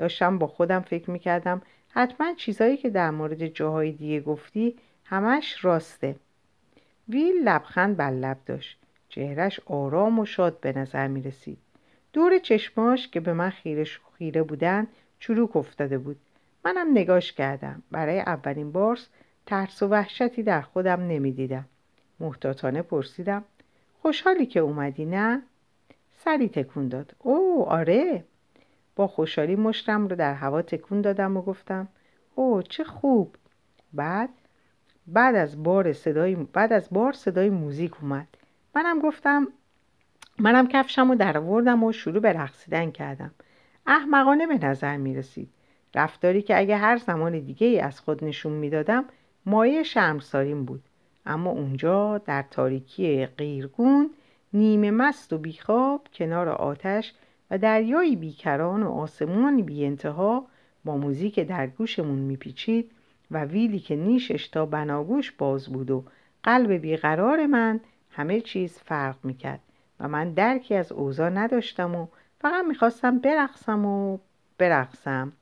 داشتم با خودم فکر می‌کردم حتما چیزایی که در مورد جاهای دیگه گفتی همش راسته ویل لبخند بر لب داشت چهرش آرام و شاد به نظر می رسید. دور چشماش که به من خیره, خیره بودن چروک افتاده بود. منم نگاش کردم. برای اولین بار ترس و وحشتی در خودم نمی‌دیدم. محتاطانه پرسیدم خوشحالی که اومدی نه؟ سری تکون داد. او آره با خوشحالی مشتم رو در هوا تکون دادم و گفتم او چه خوب. بعد بعد از بار صدای بعد از بار صدای موزیک اومد. منم گفتم منم کفشم رو در و شروع به رقصیدن کردم. احمقانه به نظر می رسید. رفتاری که اگه هر زمان دیگه ای از خود نشون می‌دادم مایه شرمساریم بود. اما اونجا در تاریکی غیرگون نیمه مست و بیخواب کنار آتش و دریایی بیکران و آسمانی بی انتها با موزیک در گوشمون میپیچید و ویلی که نیشش تا بناگوش باز بود و قلب بیقرار من همه چیز فرق می‌کرد و من درکی از اوضاع نداشتم و فقط می‌خواستم برقصم و برقصم.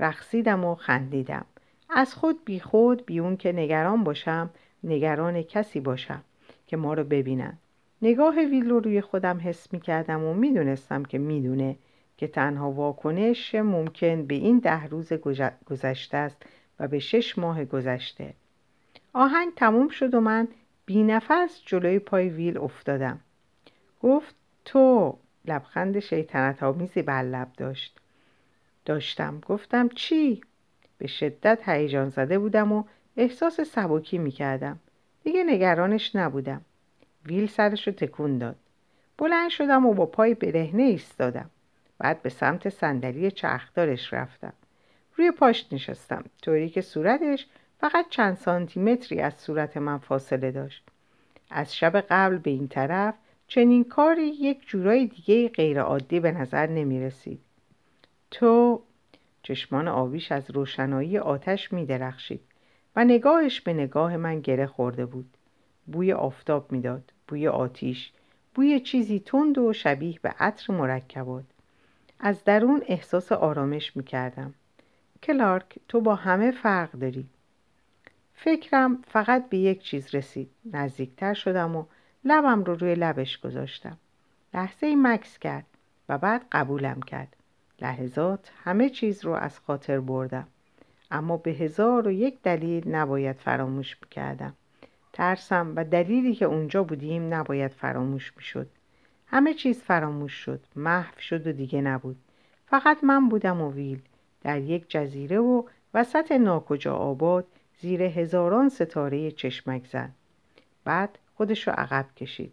رقصیدم و خندیدم. از خود بی خود بی اون که نگران باشم نگران کسی باشم که ما رو ببینن. نگاه ویل رو روی خودم حس می‌کردم و می‌دونستم که می‌دونه که تنها واکنش ممکن به این ده روز گذشته است و به شش ماه گذشته. آهنگ تموم شد و من بی نفس جلوی پای ویل افتادم. گفت تو لبخند شیطنت آمیزی بر لب داشت. داشتم. گفتم چی؟ به شدت هیجان زده بودم و احساس سبکی می کردم دیگه نگرانش نبودم. ویل سرش رو تکون داد. بلند شدم و با پای برهنه ایستادم. بعد به سمت صندلی چرخدارش رفتم. روی پاش نشستم. طوری که صورتش فقط چند سانتی از صورت من فاصله داشت. از شب قبل به این طرف چنین کاری یک جورای دیگه غیر عادی به نظر نمی رسید تو چشمان آبیش از روشنایی آتش می درخشید و نگاهش به نگاه من گره خورده بود. بوی آفتاب می‌داد بوی آتیش بوی چیزی تند و شبیه به عطر مرکبات. از درون احساس آرامش می کردم کلارک تو با همه فرق داری. فکرم فقط به یک چیز رسید. نزدیکتر شدم و لبم رو روی لبش گذاشتم. لحظه ای مکس کرد و بعد قبولم کرد. لحظات همه چیز رو از خاطر بردم. اما به هزار و یک دلیل نباید فراموش می‌کردم. ترسم و دلیلی که اونجا بودیم نباید فراموش می‌شد. همه چیز فراموش شد. محو شد و دیگه نبود. فقط من بودم و ویل. در یک جزیره و وسط ناکجا آباد زیر هزاران ستاره چشمک زن بعد خودش رو عقب کشید.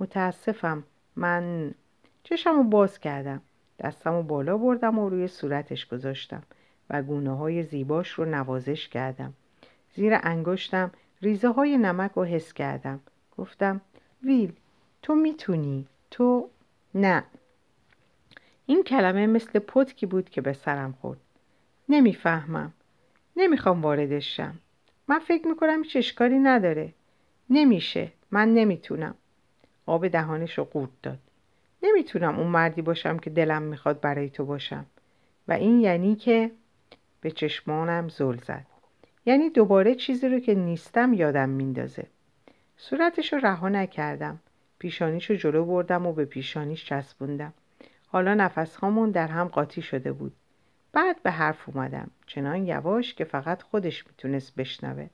متاسفم. من چشم رو باز کردم. دستم رو بالا بردم و روی صورتش گذاشتم و گونه های زیباش رو نوازش کردم. زیر انگشتم ریزه های نمک رو حس کردم. گفتم ویل تو می‌تونی تو نه. این کلمه مثل پتکی بود که به سرم خورد. نمی‌فهمم. نمی‌خوام واردش شم. من فکر می‌کنم هیچ اشکالی نداره. نمیشه. من نمی‌تونم. آب دهانش رو قورت داد. نمی‌تونم اون مردی باشم که دلم می‌خواد برای تو باشم. و این یعنی که به چشمانم زل زد. یعنی دوباره چیزی رو که نیستم یادم میندازه. صورتش رو رها نکردم. پیشانیش رو جلو بردم و به پیشانیش چسبوندم. حالا نفسهامون در هم قاطی شده بود. بعد به حرف اومدم. چنان یواش که فقط خودش می‌تونست بشنوه.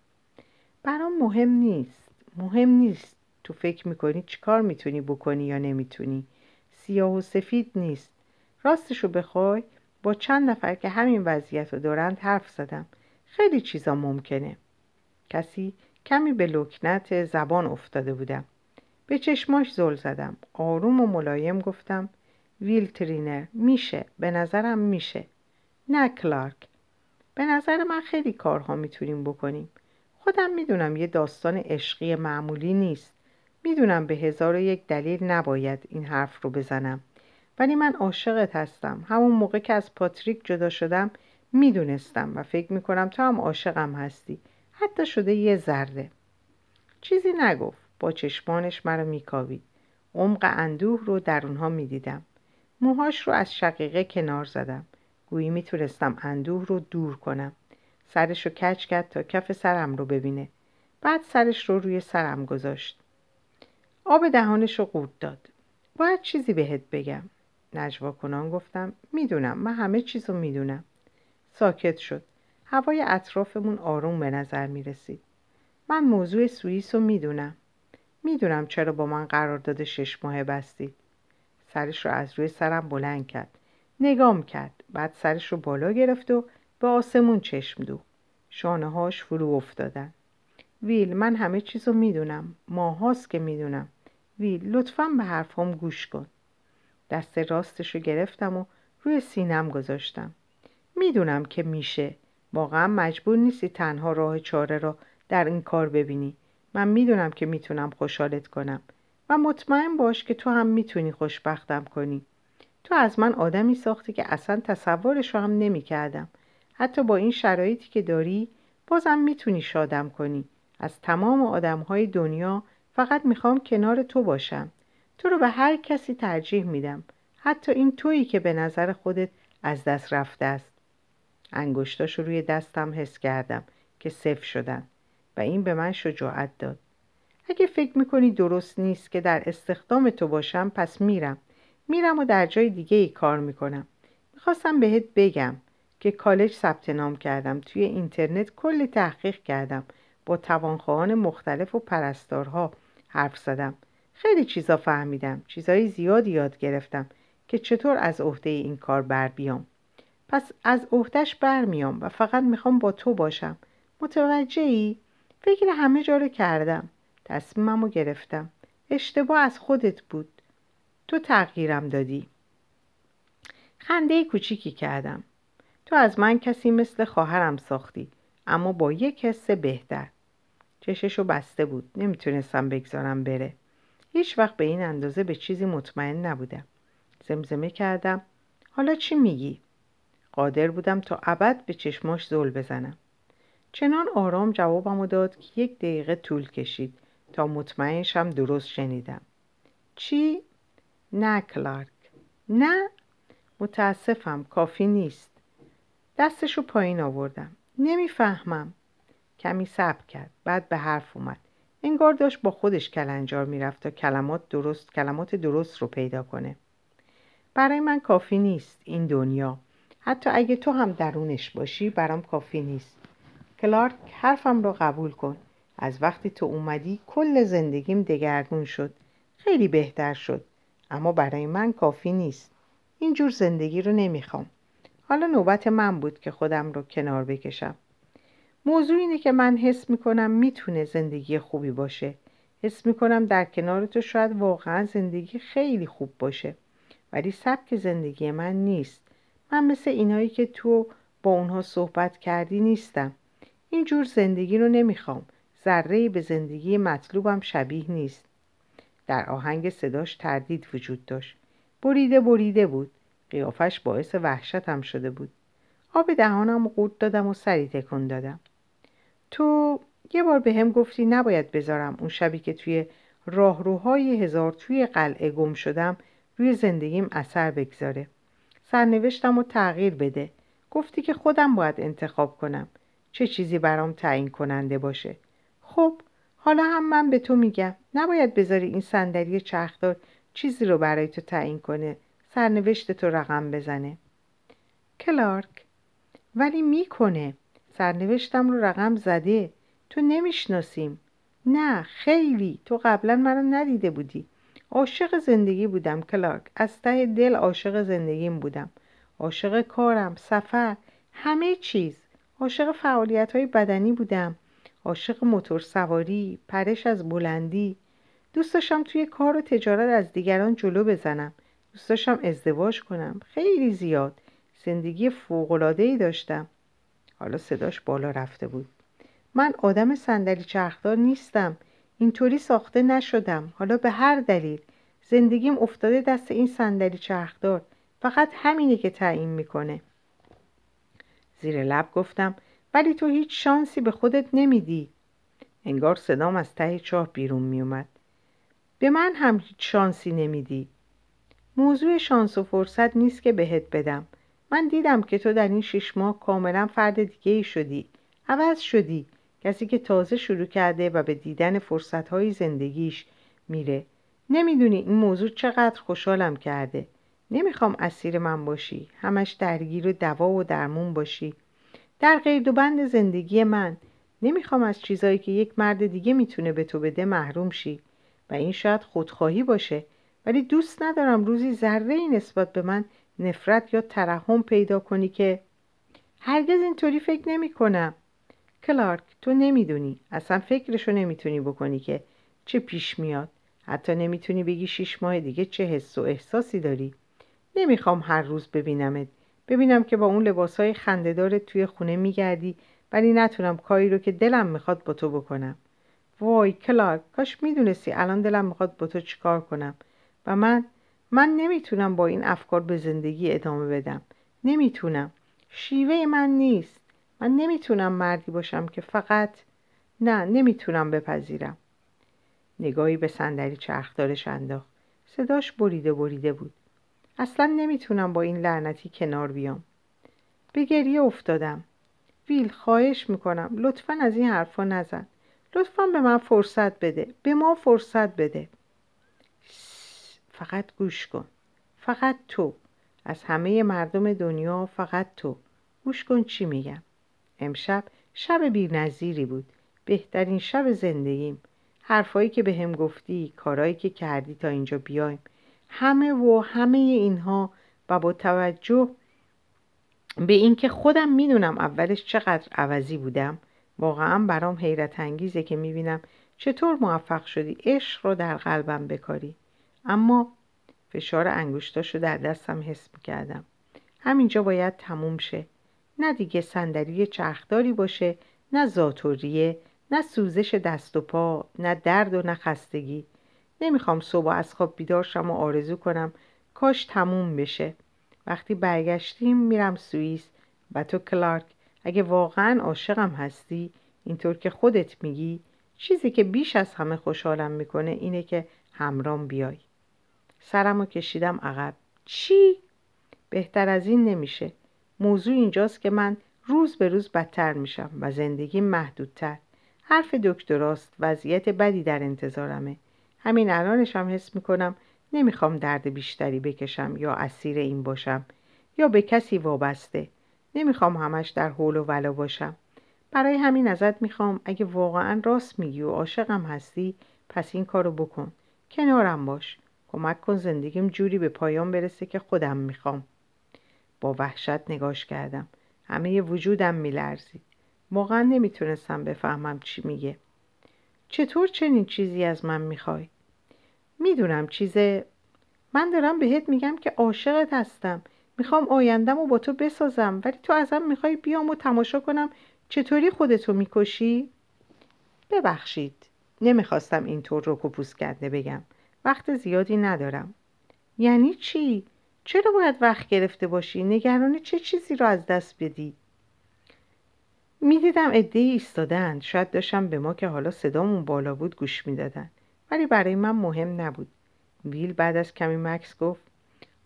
برام مهم نیست. مهم نیست. تو فکر می‌کنی چیکار می‌تونی بکنی یا نمی‌تونی. سیاه و سفید نیست. راستشو بخوای. با چند نفر که همین وضعیت رو دارند حرف زدم. خیلی چیزا ممکنه. کسی کمی به لکنت زبان افتاده بودم. به چشماش زل زدم. آروم و ملایم گفتم ویل ترینر میشه. به نظرم میشه. نه کلارک. به نظر من خیلی کارها می‌تونیم بکنیم. خودم می‌دونم یه داستان عشقی معمولی نیست. می‌دونم به هزار و یک دلیل نباید این حرف رو بزنم. ولی من عاشقت هستم. همون موقع که از پاتریک جدا شدم می‌دونستم و فکر می‌کنم تو هم عاشقم هستی. حتی شده یه ذره. چیزی نگفت. با چشمانش مرا میکاوید. عمق اندوه رو در اونها می‌دیدم. موهاش رو از شقیقه کنار زدم. گویی می‌تونستم اندوه رو دور کنم. سرش رو کچ کرد تا کف سرم رو ببینه. بعد سرش رو روی سرم گذاشت. آب دهانش رو قورت داد. باید چیزی بهت بگم. نجوا کنان گفتم می‌دونم. من همه چیز رو می‌دونم. ساکت شد. هوای اطرافمون آروم به نظر می‌رسید. من موضوع سوئیس رو می‌دونم. می‌دونم چرا با من قرارداد شش ماه بستید. سرش رو از روی سرم بلند کرد. نگام کرد. بعد سرش رو بالا گرفت و به آسمون چشم دو شانه هاش فرو افتادن. ویل من همه چیز رو می‌دونم. ماهاست که می‌دونم. ویل لطفا به حرفام گوش کن. دست راستش رو گرفتم و روی سینم گذاشتم. می‌دونم که میشه. واقعا مجبور نیستی تنها راه چاره را در این کار ببینی. من می‌دونم که می‌تونم خوشحالت کنم. و مطمئن باش که تو هم می‌تونی خوشبختم کنی. تو از من آدمی ساختی که اصلا تصورش رو هم نمی کردم. حتی با این شرایطی که داری بازم می‌تونی شادم کنی. از تمام آدم های دنیا فقط می‌خوام کنار تو باشم. تو رو به هر کسی ترجیح میدم. حتی این تویی که به نظر خودت از دست رفته است. انگشتاش رو روی دستم حس کردم که صف شدن و این به من شجاعت داد. اگه فکر می‌کنی درست نیست که در استخدام تو باشم پس میرم. میرم و در جای دیگه ای کار می‌کنم. می‌خواستم بهت بگم که کالج ثبت نام کردم. توی اینترنت کلی تحقیق کردم. با توانخواهان مختلف و پرستارها حرف زدم. خیلی چیزا فهمیدم. چیزای زیادی یاد گرفتم که چطور از عهده این کار بر بیام. پس از عهدهش برمیام و فقط می‌خوام با تو باشم. متوجه ای؟ فکر همه جا رو کردم. تصمیمم رو گرفتم. اشتباه از خودت بود. تو تغییرم دادی. خنده کوچیکی کردم. تو از من کسی مثل خواهرم ساختی اما با یک حس بهتر. چششو بسته بود. نمی‌تونستم بگذارم بره. هیچ وقت به این اندازه به چیزی مطمئن نبودم. زمزمه کردم. حالا چی میگی؟ قادر بودم تا ابد به چشماش زل بزنم. چنان آرام جوابمو داد که یک دقیقه طول کشید تا مطمئنشم درست شنیدم. چی؟ نه کلارک. نه؟ متاسفم کافی نیست. دستشو پایین آوردم. نمی‌فهمم. کمی صبر کرد. بعد به حرف اومد. انگار داشت با خودش کلنجار می‌رفت تا کلمات درست کلمات درست رو پیدا کنه. برای من کافی نیست این دنیا. حتی اگه تو هم درونش باشی برام کافی نیست. کلارک حرفم رو قبول کن. از وقتی تو اومدی کل زندگیم دگرگون شد. خیلی بهتر شد. اما برای من کافی نیست. اینجور زندگی رو نمی‌خوام. حالا نوبت من بود که خودم رو کنار بکشم. موضوع اینه که من حس می‌کنم می‌تونه زندگی خوبی باشه. حس می‌کنم در کنار تو شاید واقعا زندگی خیلی خوب باشه. ولی سبک زندگی من نیست. من مثل اینایی که تو با اونها صحبت کردی نیستم. اینجور زندگی رو نمی‌خوام. ذره به زندگی مطلوبم شبیه نیست. در آهنگ صداش تردید وجود داشت. بریده بریده بود. قیافش باعث وحشتم شده بود. آب دهانم قورت دادم و سری تکون دادم. تو یه بار به هم گفتی نباید بذارم اون شبی که توی راهروهای هزار توی قلعه گم شدم روی زندگیم اثر بگذاره. سرنوشتم رو تغییر بده. گفتی که خودم باید انتخاب کنم. چه چیزی برام تعیین کننده باشه؟ خب حالا هم من به تو میگم. نباید بذاری این صندلی چرخدار چیزی رو برای تو تعیین کنه. سرنوشت تو رقم بزنه. کلارک. ولی می‌کنه. سرنوشتم رو رقم زده. تو نمی‌شناسیم. نه خیلی. تو قبلا منو ندیده بودی. عاشق زندگی بودم کلارک. از ته دل عاشق زندگیم بودم. عاشق کارم سفر همه چیز. عاشق فعالیت های بدنی بودم. عاشق موتور سواری پرش از بلندی. دوست داشتم توی کار و تجارت از دیگران جلو بزنم. دوست داشتم ازدواج کنم. خیلی زیاد. زندگی ای داشتم. حالا صداش بالا رفته بود. من آدم صندلی چرخدار نیستم. اینطوری ساخته نشدم. حالا به هر دلیل. زندگیم افتاده دست این صندلی چرخدار. فقط همینه که تعیین می‌کنه. زیر لب گفتم ولی تو هیچ شانسی به خودت نمیدی. انگار صدام از ته چاه بیرون میومد به من هم هیچ شانسی نمیدی. موضوع شانس و فرصت نیست که بهت بدم. من دیدم که تو در این شش ماه کاملا فرد دیگه ای شدی. عوض شدی. کسی که تازه شروع کرده و به دیدن فرصتهای زندگیش میره. نمی‌دونی این موضوع چقدر خوشحالم کرده. نمی‌خوام اسیر من باشی. همش درگیر و دوا و درمون باشی. در قید و بند زندگی من نمی‌خوام از چیزایی که یک مرد دیگه می‌تونه به تو بده محروم شی. و این شاید خودخواهی باشه. ولی دوست ندارم روزی ذره ای نسبت به من نفرت یا ترحم پیدا کنی که هرگز اینطوری فکر نمی کنم کلارک تو نمی‌دونی. اصلا فکرشو نمی‌تونی بکنی که چه پیش میاد. حتی نمی‌تونی بگی شیش ماه دیگه چه حس و احساسی داری. نمی‌خوام هر روز ببینمت. ببینم که با اون لباسهای خندهدارت توی خونه میگردی ولی نتونم کاری رو که دلم می‌خواد با تو بکنم. وای کلارک کاش می‌دونستی الان دلم می‌خواد با تو چیکار کنم. و من من نمی‌تونم با این افکار به زندگی ادامه بدم. نمی‌تونم. شیوه من نیست. من نمی‌تونم مردی باشم که فقط نه نمی‌تونم بپذیرم. نگاهی به صندلی چرخدارش انداخت. صداش بریده بریده بود. اصلا نمی‌تونم با این لعنتی کنار بیام. به گریه افتادم. ویل خواهش می‌کنم. لطفا از این حرفا نزن. لطفا به من فرصت بده. به ما فرصت بده. فقط گوش کن. فقط تو. از همه مردم دنیا فقط تو. گوش کن چی میگم. امشب شب بی بود. بهترین شب زندگیم. حرفایی که به هم گفتی کارایی که کردی تا اینجا بیایم. همه و همه اینها و با توجه به اینکه خودم می‌دونم اولش چقدر عوضی بودم واقعا برام حیرت انگیزه که می‌بینم چطور موفق شدی عشق رو در قلبم بکاری. اما فشار انگشتاشو در دستم حس می‌کردم. همینجا باید تموم شه. نه دیگه صندلی چرخداری باشه نه زاتوریه نه سوزش دست و پا نه درد و نه خستگی. نمی‌خوام صبح از خواب بیدار شم و آرزو کنم کاش تموم بشه. وقتی برگشتیم میرم سوئیس و تو کلارک. اگه واقعا عاشقم هستی اینطور که خودت میگی چیزی که بیش از همه خوشحالم می‌کنه اینه که همرام بیای. سرم کشیدم عقب. چی؟ بهتر از این نمیشه. موضوع اینجاست که من روز به روز بدتر میشم و زندگی محدودتر. حرف دکتراست وضعیت بدی در انتظارمه. همین الانش هم حس می‌کنم نمی‌خوام درد بیشتری بکشم یا اسیر این باشم یا به کسی وابسته. نمی‌خوام همش در حول و ولا باشم. برای همین ازت می‌خوام اگه واقعا راست میگی و عاشقم هستی پس این کارو بکن. کنارم باش. کمک کن زندگیم جوری به پایان برسه که خودم می‌خوام. با وحشت نگاش کردم. همه وجودم میلرزید. واقعا نمی‌تونستم بفهمم چی میگه. چطور چنین چیزی از من می‌خوای؟ می‌دونم چیزه من دارم بهت میگم که عاشقت هستم. می‌خوام آیندم و با تو بسازم ولی تو ازم می‌خوای بیام و تماشا کنم چطوری خودتو می‌کشی؟ ببخشید. نمی‌خواستم اینطور رو کپوس کرده بگم. وقت زیادی ندارم. یعنی چی؟ چرا باید وقت گرفته باشی؟ نگران چه چیزی رو از دست بدی؟ می‌دیدم عده ایستادن. شاید داشتم به ما که حالا صدامون بالا بود گوش می‌دادن. ولی برای من مهم نبود. ویل بعد از کمی مکس گفت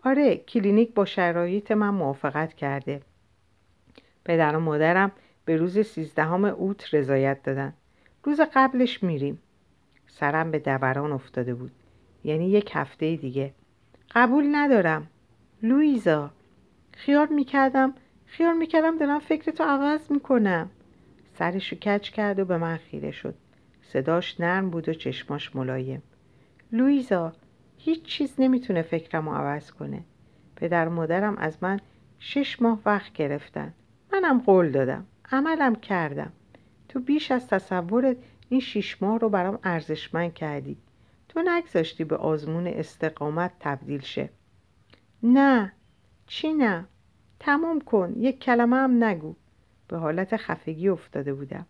آره کلینیک با شرایط من موافقت کرده. پدر و مادرم به روز سیزدهم اوت رضایت دادن. روز قبلش میریم. سرم به دوران افتاده بود. یعنی یک هفته دیگه. قبول ندارم. لویزا خیال می‌کردم خیال می‌کردم دارم فکرتو عوض می‌کنم. سرشو کچ کرد و به من خیره شد. صداش نرم بود و چشماش ملایم. لویزا هیچ چیز نمی‌تونه فکرم رو عوض کنه. پدر و مادرم از من شش ماه وقت گرفتن. منم قول دادم عملم کردم. تو بیش از تصورت این شیش ماه رو برام ارزشمند کردی. تو نگذاشتی به آزمون استقامت تبدیل شه. نه چی نه؟ تمام کن یک کلمه هم نگو. به حالت خفگی افتاده بودم.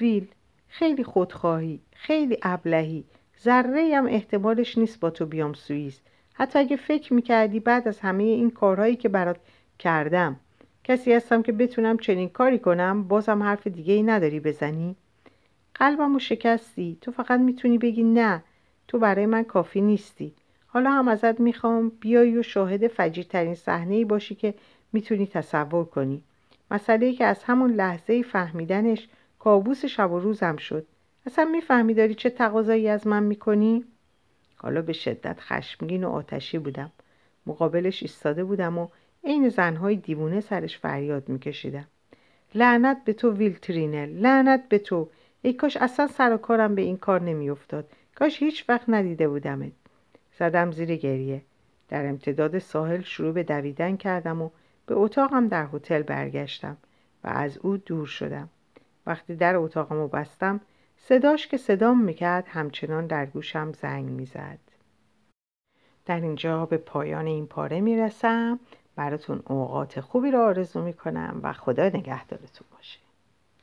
ویل خیلی خودخواهی خیلی ابلهی. ذره هم احتمالش نیست با تو بیام سوئیس. حتی اگه فکر می‌کردی بعد از همه این کارهایی که برات کردم کسی هستم که بتونم چنین کاری کنم بازم حرف دیگه ای نداری بزنی؟ قلبمو شکستی. تو فقط می‌تونی بگی نه. تو برای من کافی نیستی. حالا هم ازت می‌خوام بیایی و شاهد فجیرترین صحنه ای باشی که می‌تونی تصور کنی. مسئله ای که از همون لحظه فهمیدنش کابوس شب و روزم شد. اصلا می‌فهمی داری چه تقاضایی از من می‌کنی؟ حالا به شدت خشمگین و آتشی بودم. مقابلش ایستاده بودم و عین زنهای دیوونه سرش فریاد میکشیدم. لعنت به تو ویلترینل لعنت به تو. ای کاش اصلا سر و کارم به این کار نمیافتاد. کاش هیچ وقت ندیده بودمت. زدم زیر گریه. در امتداد ساحل شروع به دویدن کردم و به اتاقم در هتل برگشتم و از او دور شدم. وقتی در اتاقم رو بستم صداش که صدام می‌کرد همچنان در گوشم زنگ می‌زد. در اینجا به پایان این پاره می‌رسم. براتون اوقات خوبی رو آرزو می‌کنم و خدا نگهدارتون باشه.